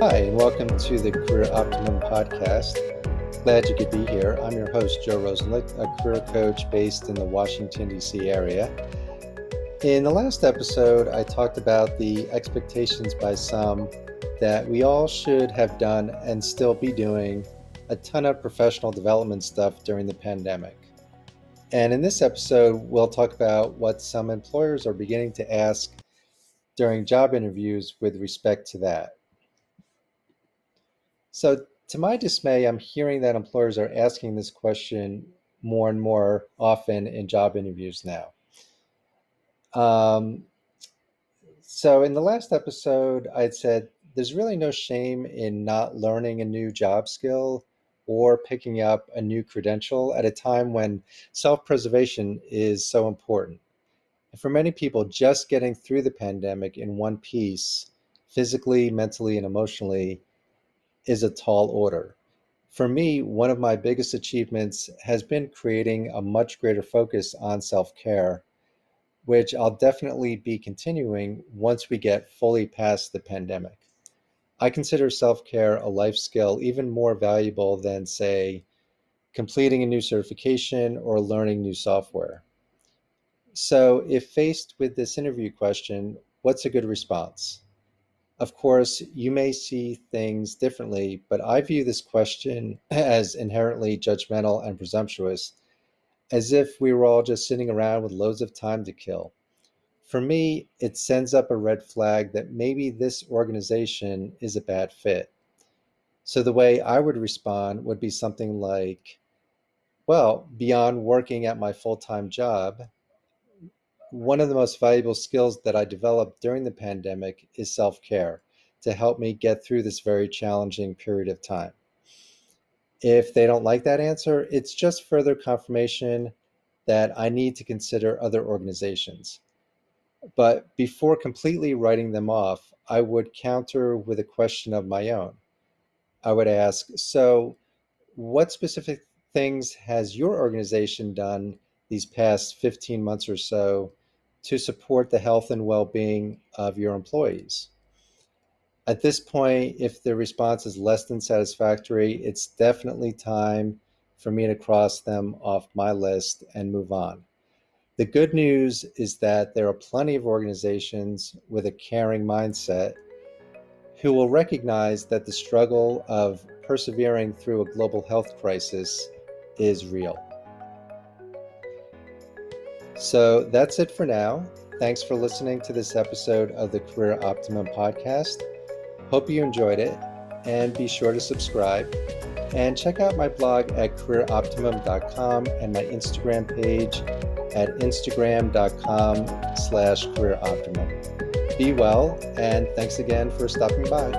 Hi, and welcome to the Career Optimum podcast. Glad you could be here. I'm your host, Joe Rosenlick, a career coach based in the Washington, D.C. area. In the last episode, I talked about the expectations by some that we all should have done and still be doing a ton of professional development stuff during the pandemic. And in this episode, we'll talk about what some employers are beginning to ask during job interviews with respect to that. So, to my dismay, I'm hearing that employers are asking this question more and more often in job interviews now. Um, so, in the last episode, I'd said there's really no shame in not learning a new job skill or picking up a new credential at a time when self preservation is so important. And for many people, just getting through the pandemic in one piece, physically, mentally, and emotionally, is a tall order. For me, one of my biggest achievements has been creating a much greater focus on self care, which I'll definitely be continuing once we get fully past the pandemic. I consider self care a life skill even more valuable than, say, completing a new certification or learning new software. So, if faced with this interview question, what's a good response? Of course, you may see things differently, but I view this question as inherently judgmental and presumptuous, as if we were all just sitting around with loads of time to kill. For me, it sends up a red flag that maybe this organization is a bad fit. So the way I would respond would be something like, well, beyond working at my full time job, one of the most valuable skills that I developed during the pandemic is self care to help me get through this very challenging period of time. If they don't like that answer, it's just further confirmation that I need to consider other organizations. But before completely writing them off, I would counter with a question of my own. I would ask, so what specific things has your organization done these past 15 months or so to support the health and well being of your employees. At this point, if the response is less than satisfactory, it's definitely time for me to cross them off my list and move on. The good news is that there are plenty of organizations with a caring mindset who will recognize that the struggle of persevering through a global health crisis is real. So that's it for now. Thanks for listening to this episode of the Career Optimum podcast. Hope you enjoyed it and be sure to subscribe and check out my blog at careeroptimum.com and my Instagram page at instagram.com slash careeroptimum. Be well and thanks again for stopping by.